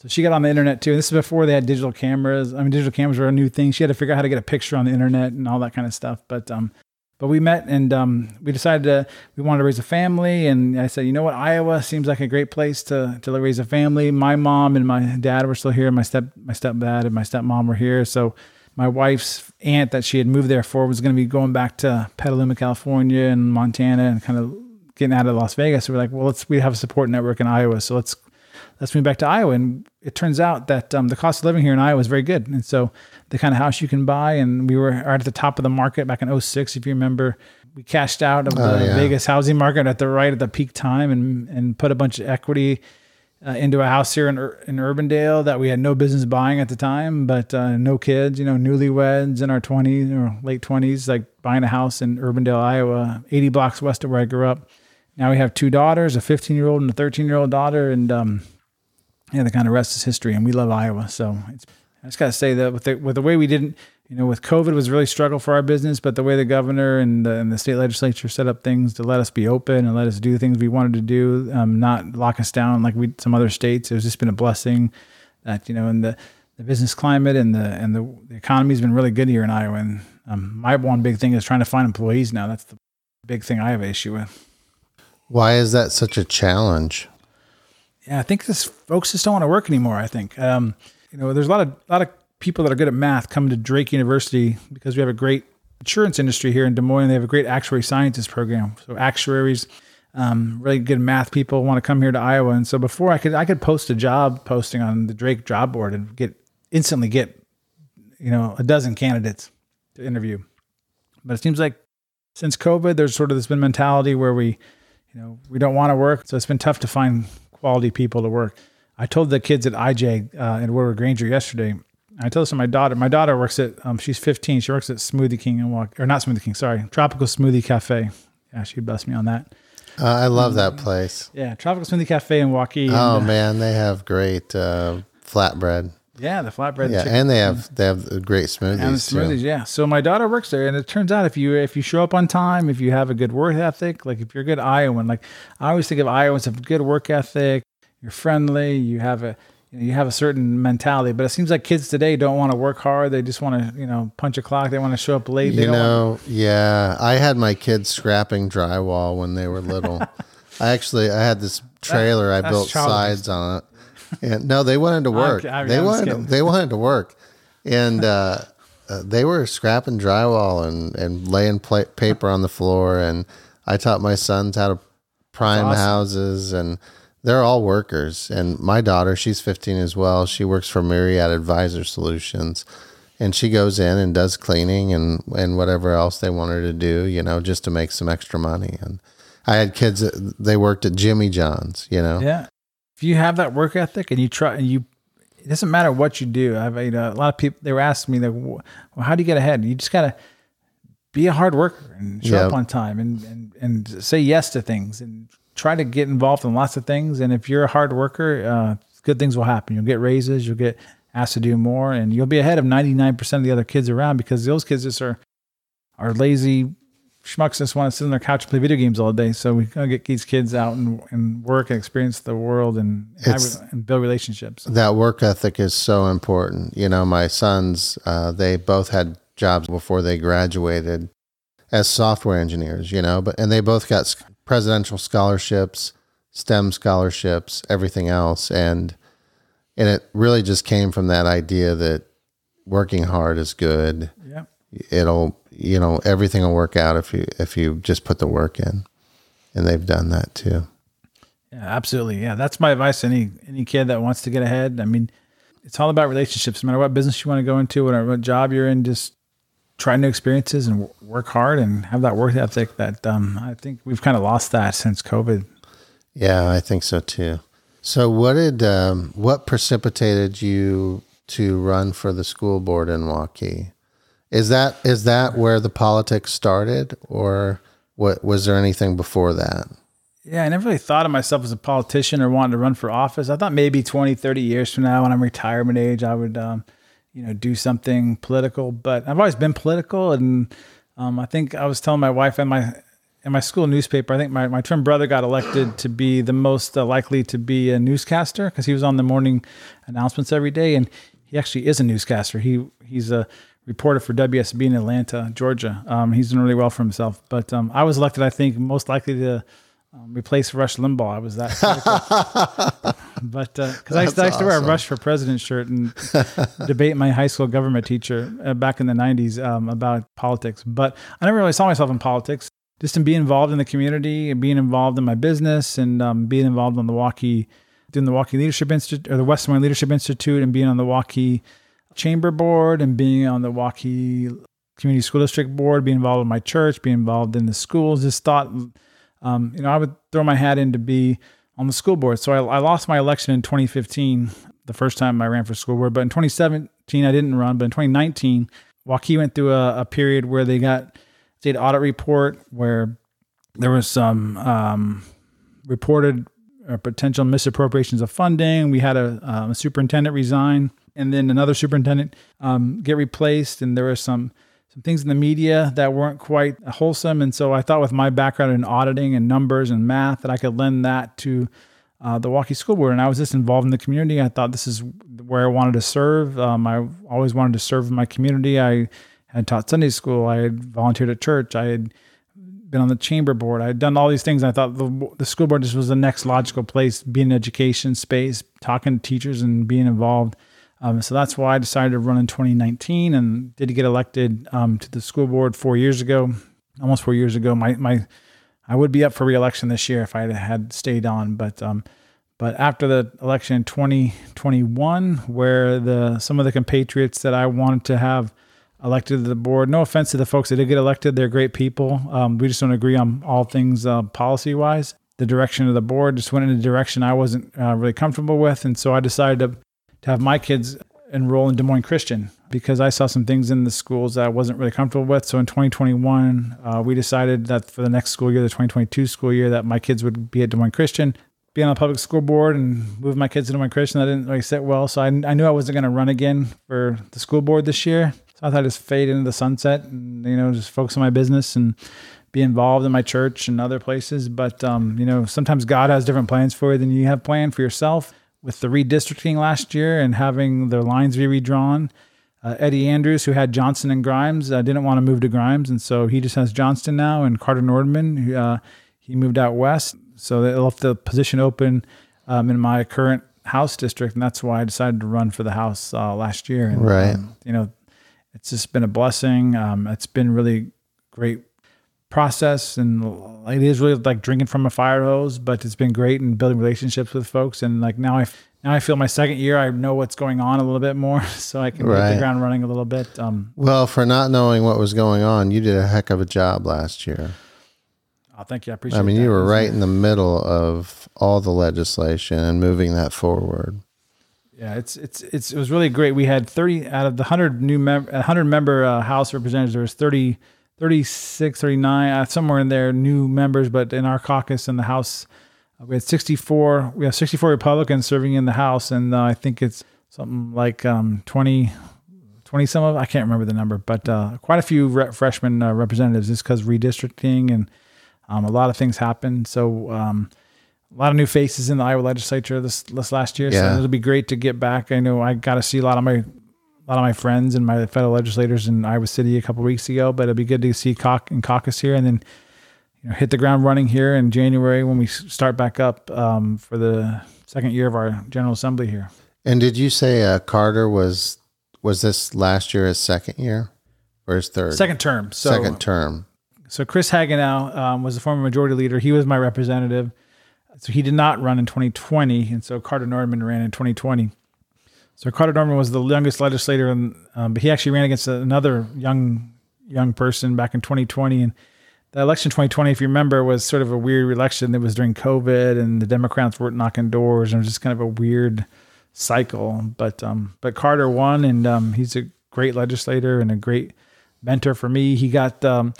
So she got on the internet too. This is before they had digital cameras. I mean, digital cameras were a new thing. She had to figure out how to get a picture on the internet and all that kind of stuff. But um, but we met and um, we decided to we wanted to raise a family. And I said, you know what, Iowa seems like a great place to to raise a family. My mom and my dad were still here. My step my stepdad and my stepmom were here. So my wife's aunt that she had moved there for was going to be going back to Petaluma, California, and Montana, and kind of getting out of Las Vegas. So we're like, well, let's we have a support network in Iowa, so let's let's move back to Iowa. And it turns out that um, the cost of living here in Iowa is very good. And so the kind of house you can buy, and we were right at the top of the market back in 06, if you remember. We cashed out of the Oh, yeah. Vegas housing market at the right at the peak time and and put a bunch of equity uh, into a house here in, in Urbandale that we had no business buying at the time, but uh, no kids, you know, newlyweds in our 20s or late 20s, like buying a house in Urbandale, Iowa, 80 blocks west of where I grew up. Now we have two daughters, a 15 year old and a 13 year old daughter, and um, yeah, the kind of rest is history. And we love Iowa, so it's, just got to say that with the with the way we didn't, you know, with COVID was really struggle for our business, but the way the governor and the, and the state legislature set up things to let us be open and let us do things we wanted to do, um, not lock us down like we some other states. It's just been a blessing that you know, and the the business climate and the and the, the economy has been really good here in Iowa. And um, my one big thing is trying to find employees now. That's the big thing I have an issue with. Why is that such a challenge? Yeah, I think this folks just don't want to work anymore. I think um, you know there's a lot of a lot of people that are good at math coming to Drake University because we have a great insurance industry here in Des Moines. They have a great actuary sciences program. So actuaries, um, really good math people want to come here to Iowa. And so before I could I could post a job posting on the Drake job board and get instantly get you know a dozen candidates to interview. But it seems like since COVID, there's sort of this been mentality where we you know, we don't want to work. So it's been tough to find quality people to work. I told the kids at IJ uh, in Woodward Granger yesterday. I told this to my daughter. My daughter works at, um, she's 15. She works at Smoothie King and Walk, or not Smoothie King, sorry, Tropical Smoothie Cafe. Yeah, she'd bust me on that. Uh, I love that place. Yeah, Tropical Smoothie Cafe in Waukee. and, Oh uh, man, they have great uh, flatbread. yeah, the flatbread. Yeah, and they have they have great smoothies, and the too. yeah. So my daughter works there, and it turns out if you if you show up on time, if you have a good work ethic, like if you're a good Iowan, like I always think of Iowans have good work ethic, you're friendly, you have a you, have a certain mentality. But it seems like kids today don't want to work hard; they just want to you know punch a clock. They want to show up late. They You don't want- know, yeah, I had my kids scrapping drywall when they were little. I actually I had this trailer I built childish. sides on it. And no, they wanted to work. I'm- they I'm wanted to, they wanted to work. And uh, uh, they were scrapping drywall and and laying pla- paper on the floor and I taught my sons how to prime awesome. houses and they're all workers. And my daughter, she's 15 as well. She works for Myriad Advisor Solutions and she goes in and does cleaning and and whatever else they want her to do, you know, just to make some extra money. And I had kids that they worked at Jimmy John's, you know. Yeah. If you have that work ethic and you try and you, it doesn't matter what you do. I've you know, a lot of people they were asking me, like, well, how do you get ahead? You just gotta be a hard worker and show up on time and, and and say yes to things and try to get involved in lots of things. And if you're a hard worker, uh, good things will happen. You'll get raises. You'll get asked to do more, and you'll be ahead of 99% of the other kids around because those kids just are are lazy schmucks just want to sit on their couch and play video games all day. So we gotta get these kids out and, and work and experience the world and have, and build relationships. That work ethic is so important. You know, my sons, uh, they both had jobs before they graduated as software engineers, you know, but and they both got presidential scholarships, STEM scholarships, everything else and and it really just came from that idea that working hard is good. Yeah. It'll, you know, everything will work out if you if you just put the work in. And they've done that too. Yeah, absolutely. Yeah, that's my advice any any kid that wants to get ahead. I mean, it's all about relationships. No matter what business you want to go into, whatever what job you're in, just try new experiences and work hard and have that work ethic. That um, I think we've kind of lost that since COVID. Yeah, I think so too. So, what did um, what precipitated you to run for the school board in Waukee? Is that is that where the politics started, or what was there anything before that? Yeah, I never really thought of myself as a politician or wanting to run for office. I thought maybe 20, 30 years from now, when I'm retirement age, I would, um, you know, do something political. But I've always been political, and um, I think I was telling my wife and my in my school newspaper. I think my, my twin brother got elected to be the most uh, likely to be a newscaster because he was on the morning announcements every day, and he actually is a newscaster. He he's a reporter for WSB in Atlanta, Georgia. Um, he's doing really well for himself. But um, I was elected, I think, most likely to um, replace Rush Limbaugh. I was that. but because I, used to- I used to wear a. Rush for President shirt and debate my high school government teacher uh, back in the 90s um, about politics. But I never really saw myself in politics. Just in being involved in the community and being involved in my business and um, being involved on the Waukee, doing the Waukee Leadership Institute or the West Des Moines Leadership Institute and being on the Waukee Chamber Board and being on the Waukee Community School District Board, being involved in my church, being involved in the schools. Just thought, um, you know, I would throw my hat in to be on the school board. So I, I lost my election in 2015, the first time I ran for school board. But in 2017, I didn't run. But in 2019, Waukee went through a, a period where they got state audit report where there was some um, reported uh, potential misappropriations of funding. We had a, um, a superintendent resign, and then another superintendent um, get replaced, and there was some some things in the media that weren't quite wholesome. And so I thought, with my background in auditing and numbers and math, that I could lend that to uh, the Waukee School Board. And I was just involved in the community. I thought this is where I wanted to serve. Um, I always wanted to serve my community. I had taught Sunday school. I had volunteered at church. I had been on the chamber board. I had done all these things. I thought the, the school board just was the next logical place, being an education space, talking to teachers and being involved. Um, so that's why I decided to run in 2019 and did get elected um, to the school board four years ago, almost four years ago. My my I would be up for reelection this year if I had stayed on, but um, but after the election in 2021, where the some of the compatriots that I wanted to have elected to the board. No offense to the folks that did get elected; they're great people. Um, we just don't agree on all things uh, policy wise. The direction of the board just went in a direction I wasn't uh, really comfortable with, and so I decided to to have my kids enroll in Des Moines Christian because I saw some things in the schools that I wasn't really comfortable with. So in 2021, uh, we decided that for the next school year, the 2022 school year, that my kids would be at Des Moines Christian be on a public school board and move my kids to Des Moines Christian. That didn't really sit well. So I, I knew I wasn't going to run again for the school board this year. So I thought I'd just fade into the sunset and, you know, just focus on my business and be involved in my church and other places. But, um, you know, sometimes God has different plans for you than you have planned for yourself. With the redistricting last year and having their lines be redrawn, uh, Eddie Andrews, who had Johnston and Grimes, uh, didn't want to move to Grimes. And so he just has Johnston now and Carter Nordman, who, uh, he moved out west. So they left the position open um, in my current House district, and that's why I decided to run for the House uh, last year. And, Right. um, you know, it's just been a blessing. Um, it's been really great process, and it is really like drinking from a fire hose. But it's been great and building relationships with folks, and like now I now I feel my second year, I know what's going on a little bit more, so I can hit Right. the ground running a little bit. Um, Well, for not knowing what was going on, you did a heck of a job last year. Oh, thank you. I appreciate. It i mean, that. you were right in the middle of all the legislation and moving that forward. Yeah, it's it's it's it was really great. We had 30 out of the 100 new mem- 100 member uh, House representatives. There was 30, 36, 39, uh, somewhere in there, new members. But in our caucus in the House, uh, we had 64. We have 64 Republicans serving in the House, and uh, I think it's something like um, 20, 20 some of I can't remember the number, but uh, quite a few re- freshman uh, representatives. Just because redistricting and um, a lot of things happened. So. Um, a lot of new faces in the Iowa legislature this this last year. Yeah. So it'll be great to get back. I know I got to see a lot of my a lot of my friends and my fellow legislators in Iowa City a couple weeks ago. But it'll be good to see cauc and caucus here, and then you know hit the ground running here in January when we start back up um, for the second year of our General Assembly here. And did you say uh, Carter was was this last year his second year or his third? Second term. So Second term. So Chris Hagenow um, was the former majority leader. He was my representative. So he did not run in 2020, and so Carter Nordman ran in 2020. So Carter Nordman was the youngest legislator, and um, but he actually ran against another young young person back in 2020. And the election 2020, if you remember, was sort of a weird election. It was during COVID, and the Democrats weren't knocking doors, and it was just kind of a weird cycle. But um, but Carter won, and um, he's a great legislator and a great mentor for me. He got um,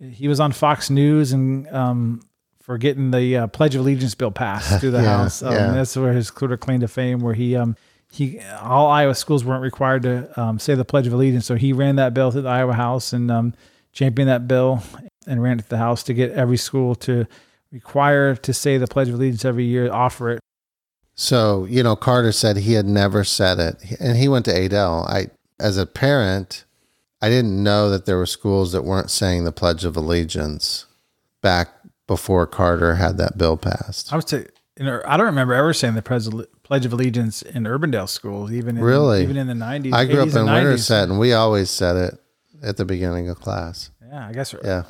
he was on Fox News and um, for getting the uh, Pledge of Allegiance bill passed through the Yeah, House. Um, yeah. That's where his sort of claim to fame, where he um, he all Iowa schools weren't required to um, say the Pledge of Allegiance, so he ran that bill through the Iowa House and um, championed that bill and ran it to the House to get every school to require to say the Pledge of Allegiance every year, offer it. So, you know, Carter said he had never said it. And he went to Adel. I as a parent, I didn't know that there were schools that weren't saying the Pledge of Allegiance back before Carter had that bill passed. I would say, you know, I don't remember ever saying the Pres- Pledge of Allegiance in Urbandale schools, even in, Really? even in the nineties. I grew up in Winterset and we always said it at the beginning of class. Yeah, I guess. Yeah.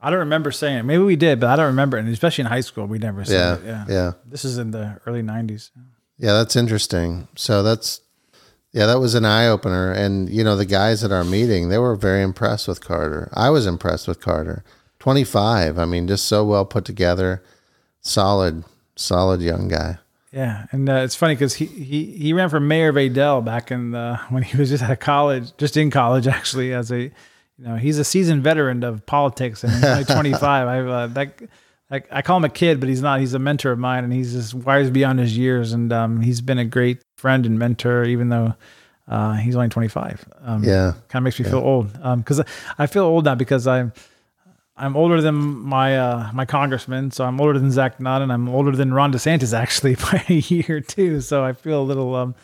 I don't remember saying it. Maybe we did, but I don't remember. And especially in high school, we never said Yeah. it. Yeah. Yeah. This is in the early '90s. Yeah, that's interesting. So that's yeah, that was an eye opener. And you know, the guys at our meeting, they were very impressed with Carter. I was impressed with Carter. Twenty five. I mean, just so well put together, solid, solid young guy. Yeah, and uh, it's funny because he, he he ran for mayor of Adel back in the, when he was just out of college, just in college actually. As a you know, he's a seasoned veteran of politics, and he's only 25. I uh, that like I call him a kid, but he's not. He's a mentor of mine, and he's just wise beyond his years, and um, he's been a great friend and mentor, even though. Uh, he's only 25. Um, Yeah. kind of makes me feel old because I feel old now because I'm I'm older than my uh, my congressman, so I'm older than Zach Nunn, and I'm older than Ron DeSantis actually by a year too. So I feel a little um,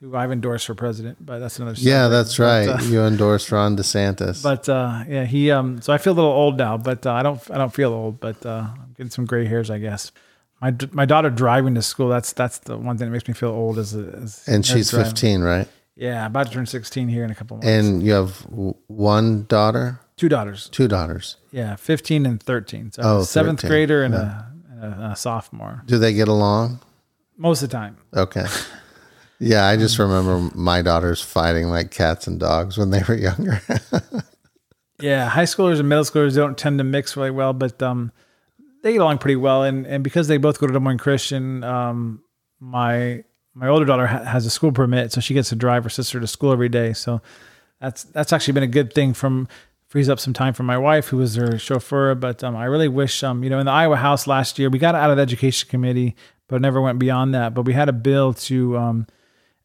who I've endorsed for president, but that's another. Yeah, that's right. But, uh, you endorsed Ron DeSantis. but uh, yeah, he um, so I feel a little old now, but uh, I don't I don't feel old, but uh, I'm getting some gray hairs, I guess. My my daughter driving to school. That's that's the one thing that makes me feel old. Is, is and she's driving. 15, right? Yeah, about to turn 16 here in a couple months. And you have one daughter, two daughters. two daughters. Yeah, 15 and 13. So Oh, a seventh 13. grader and, a, and a, a sophomore. Do they get along? Most of the time. Okay. Yeah, I just remember my daughters fighting like cats and dogs when they were younger. Yeah, high schoolers and middle schoolers don't tend to mix really well, but um, they get along pretty well. And, and because they both go to Des Moines Christian, um, my my older daughter ha- has a school permit, so she gets to drive her sister to school every day. So that's that's actually been a good thing. From frees up some time for my wife, who was her chauffeur. But um, I really wish, um, you know, in the Iowa House last year, we got out of the education committee, but never went beyond that. But we had a bill to um,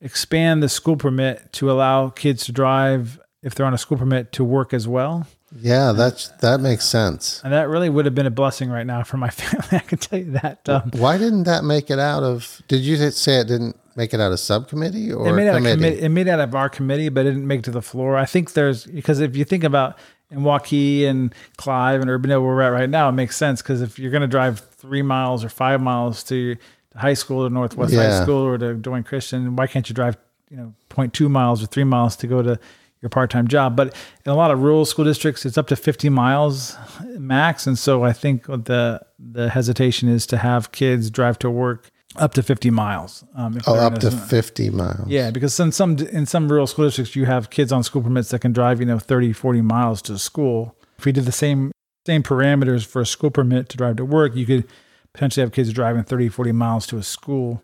expand the school permit to allow kids to drive if they're on a school permit to work as well. yeah, that's that makes sense. And that really would have been a blessing right now for my family. I can tell you that. Um, Why didn't that make it out of? Did you say it didn't make it out of subcommittee or it made out of committee? committee. It made out of our committee, but it didn't make it to the floor. I think there's because if you think about in Waukee and Clive and Urbandale where we're at right now, it makes sense because if you're going to drive three miles or five miles to, to high school or Northwest High School or to Des Christian, why can't you drive you know 0.2 miles or three miles to go to your part-time job? But in a lot of rural school districts, it's up to 50 miles max, and so I think the the hesitation is to have kids drive to work up to 50 miles. Um, Oh, up to fifty miles. yeah, because in some in some rural school districts, you have kids on school permits that can drive, you know, 30, 40 miles to school. If we did the same same parameters for a school permit to drive to work, you could potentially have kids driving 30, 40 miles to a school.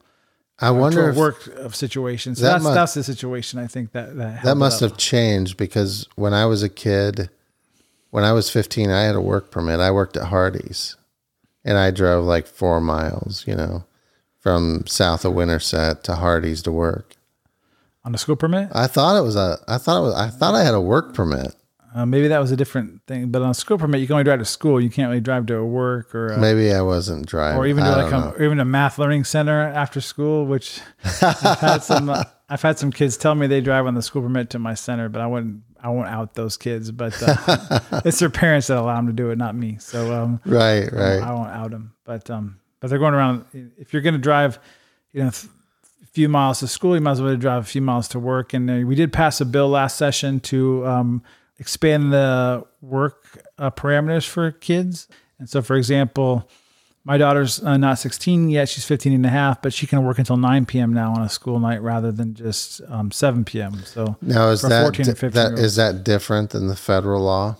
I wonder to a if work of situations. So That that's mu- that's the situation I think that that, that must up. have changed because when I was a kid, when I was 15, I had a work permit. I worked at Hardee's and I drove like four miles, you know, from south of Winterset to Hardee's to work. on a school permit. I thought it was a, I thought it was, I thought I had a work permit. Uh, maybe that was a different thing. But on a school permit, you can only drive to school. You can't really drive to a work or. Uh, Maybe I wasn't driving. or even to like a, or even a math learning center after school, which I've had some I've had some kids tell me they drive on the school permit to my center, but I wouldn't I won't out those kids, but uh, it's their parents that allow them to do it, not me. So um, Right, right. I won't out them, but um, but they're going around. If you're going to drive, you know. a few miles to school, you might as well drive a few miles to work. And uh, we did pass a bill last session to um, expand the work uh, parameters for kids. And so, for example, my daughter's uh, not 16 yet; she's 15 and a half, but she can work until 9 p.m. now on a school night rather than just um, 7 p.m. So Now is that 14 di- 15 that is that different than the federal law?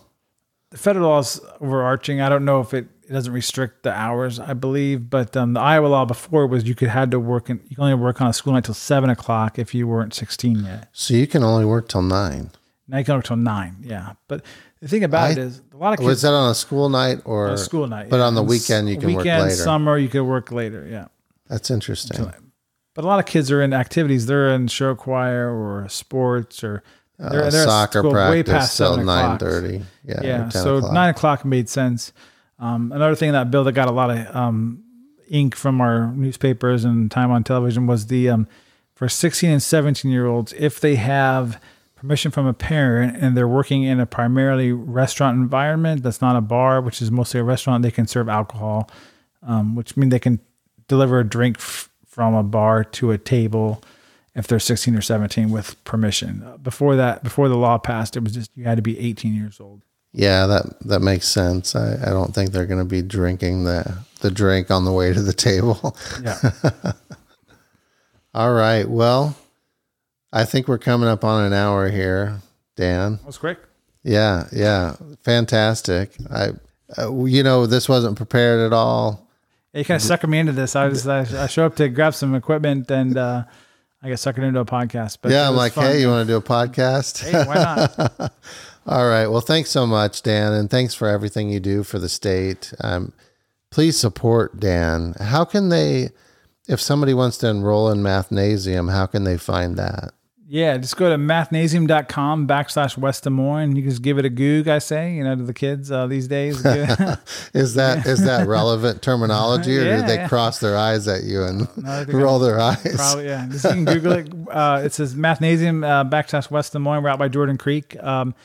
the federal law is overarching. I don't know if it, it doesn't restrict the hours, I believe, but um, the Iowa law before was you could had to work and you can only work on a school night till seven o'clock if you weren't 16 yet. So you can only work till nine. Now you can work till nine. Yeah. But the thing about I- it is a lot of kids. Was that on a school night or a school night. But yeah. on the weekend you can work weekend, later. Summer you could work later. Yeah. That's interesting. But a lot of kids are in activities. They're in show choir or sports or they're, Uh, they're soccer practice till 7 nine o'clock. thirty. Yeah. Yeah, 10 so o'clock. nine o'clock made sense. Um, another thing in that bill that got a lot of um, ink from our newspapers and time on television was the um, for 16 and 17 year olds if they have permission from a parent and they're working in a primarily restaurant environment that's not a bar, which is mostly a restaurant, they can serve alcohol, um, which means they can deliver a drink f- from a bar to a table if they're 16 or 17 with permission. Before that, before the law passed, it was just you had to be 18 years old. Yeah, that that makes sense. I, I don't think they're going to be drinking the the drink on the way to the table. Yeah. All right. Well, I think we're coming up on an hour here, Dan. That was quick. Yeah, yeah, fantastic. I, uh, you know, this wasn't prepared at all. You kind of suckered me into this. I was I, I show up to grab some equipment and uh, I get suckered into a podcast. But yeah, I'm like, fun. hey, you want to do a podcast? hey, why not? All right. Well, thanks so much, Dan, and thanks for everything you do for the state. Um, please support Dan. How can they, if somebody wants to enroll in Mathnasium, how can they find that? Yeah, just go to mathnasium.com backslash West Des Moines. You can just give it a goog, I say, you know, to the kids uh, these days. Is that is that relevant terminology, or Yeah, do they yeah. cross their eyes at you and think roll their eyes? Probably, yeah. Just, you can Google it. Uh, it says Mathnasium uh, backslash West Des Moines. We're out by Jordan Creek. Um,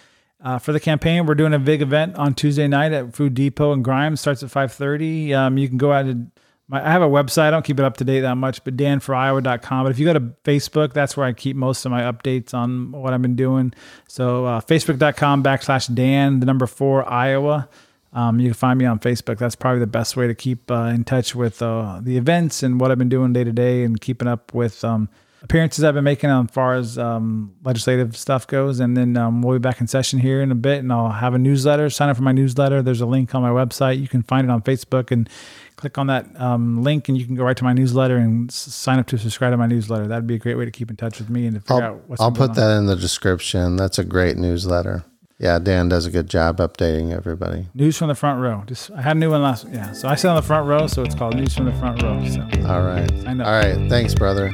uh, for the campaign, we're doing a big event on Tuesday night at Food Depot in Grimes. Starts at 5.30. Um, you can go out and my, I have a website. I don't keep it up to date that much, but danforiowa.com. But if you go to Facebook, that's where I keep most of my updates on what I've been doing. So uh, facebook.com backslash Dan, the number four, Iowa. Um, you can find me on Facebook. That's probably the best way to keep uh, in touch with uh, the events and what I've been doing day to day and keeping up with um, appearances I've been making as far as um, legislative stuff goes. And then um, we'll be back in session here in a bit and I'll have a newsletter. Sign up for my newsletter. There's a link on my website. You can find it on Facebook and click on that um, link and you can go right to my newsletter and s- sign up to subscribe to my newsletter. That'd be a great way to keep in touch with me and to figure I'll, out what's I'll put on. that in the description. That's a great newsletter. Yeah, Dan does a good job updating everybody. News from the front row. Just I had a new one last. Yeah, so I sit on the front row, so it's called News from the front row. So All right. I know. All right. Thanks, brother.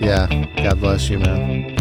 Yeah. God bless you, man.